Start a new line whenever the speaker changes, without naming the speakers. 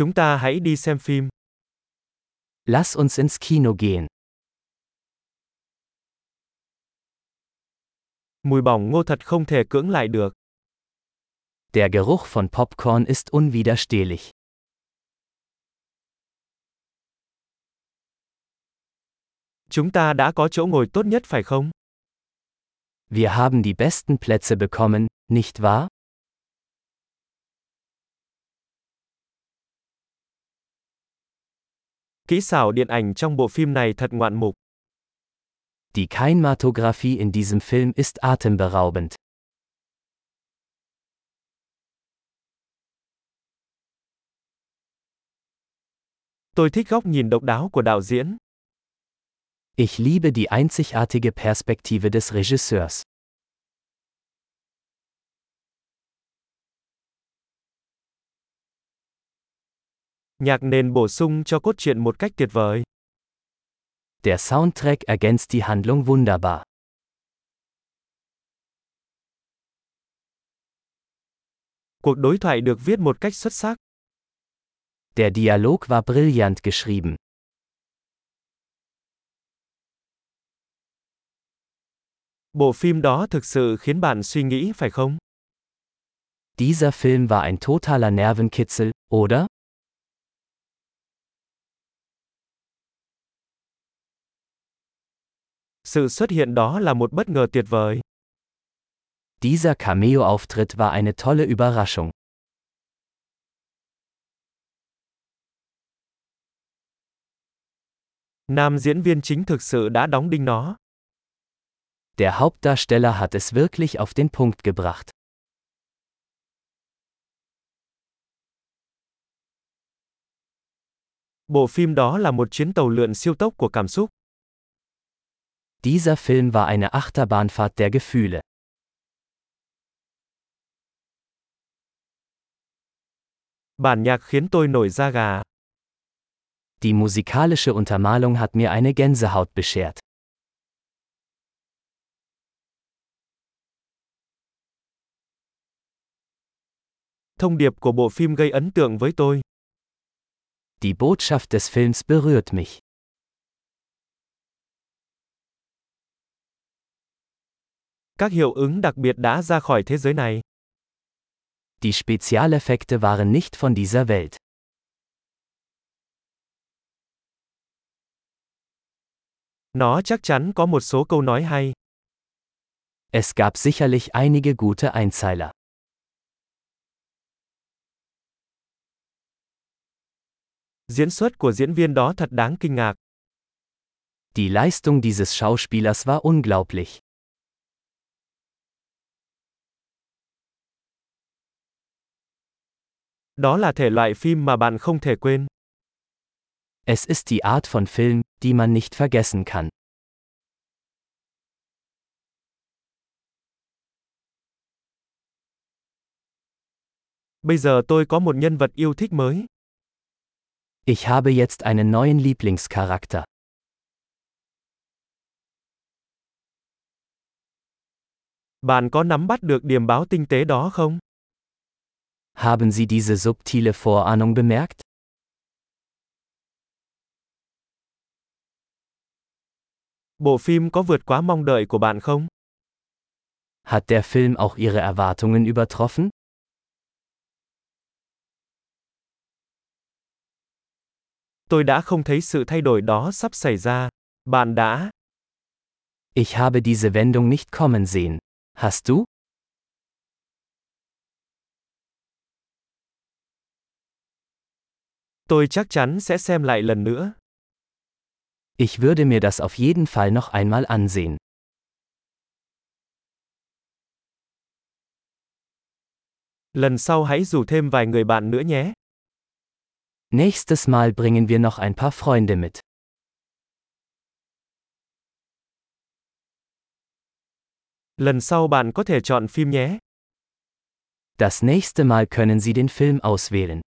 Chúng ta hãy đi xem phim.
Lass uns ins Kino gehen.
Mùi bỏng ngô thật không thể cưỡng lại được.
Der Geruch von Popcorn ist unwiderstehlich.
Chúng ta đã có chỗ ngồi tốt nhất phải không?
Wir haben die besten Plätze bekommen, nicht wahr?
Kỹ xảo điện ảnh trong bộ phim này thật ngoạn mục.
Die Kinematographie in diesem Film ist atemberaubend.
Tôi thích góc nhìn độc đáo của đạo diễn.
Ich liebe die einzigartige Perspektive des Regisseurs.
Nhạc nền bổ sung cho cốt truyện một cách tuyệt vời.
Der Soundtrack ergänzt die Handlung wunderbar.
Cuộc đối thoại được viết một cách xuất sắc.
Der Dialog war brillant geschrieben.
Bộ phim đó thực sự khiến bạn suy nghĩ phải không?
Dieser Film war ein totaler Nervenkitzel, oder?
Sự xuất hiện đó là một bất ngờ tuyệt vời.
Dieser Cameo-Auftritt war eine tolle Überraschung.
Nam diễn viên chính thực sự đã đóng đinh nó.
Der Hauptdarsteller hat es wirklich auf den Punkt gebracht.
Bộ phim đó là một chuyến tàu lượn siêu tốc của cảm xúc.
Dieser Film war eine Achterbahnfahrt der Gefühle.
Bản nhạc khiến tôi nổi da gà.
Die musikalische Untermalung hat mir eine Gänsehaut beschert.
Thông điệp của bộ phim gây ấn tượng với tôi.
Die Botschaft des Films berührt mich.
Các hiệu ứng đặc biệt đã ra khỏi thế giới này.
Die Spezialeffekte waren nicht von dieser Welt.
Nó chắc chắn có một số câu nói hay.
Es gab sicherlich einige gute Einzeiler.
Diễn xuất của diễn viên đó thật đáng kinh ngạc.
Die Leistung dieses Schauspielers war unglaublich.
Đó là thể loại phim mà bạn không thể quên.
Es ist die Art von Film, die man nicht vergessen kann.
Bây giờ tôi có một nhân vật yêu thích mới.
Ich habe jetzt einen neuen Lieblingscharakter.
Bạn có nắm bắt được điểm báo tinh tế đó không?
Haben Sie diese subtile Vorahnung bemerkt?
Bộ phim có vượt quá mong đợi của bạn không?
Hat der Film auch Ihre Erwartungen übertroffen?
Tôi đã không thấy sự thay đổi đó sắp xảy ra. Bạn đã?
Ich habe diese Wendung nicht kommen sehen. Hast du?
Tôi chắc chắn sẽ xem lại lần nữa.
Ich würde mir das auf jeden Fall noch einmal ansehen.
Lần sau hãy rủ thêm vài người bạn nữa nhé.
Nächstes Mal bringen wir noch ein paar Freunde mit.
Lần sau bạn có thể chọn phim nhé.
Das nächste Mal können Sie den Film auswählen.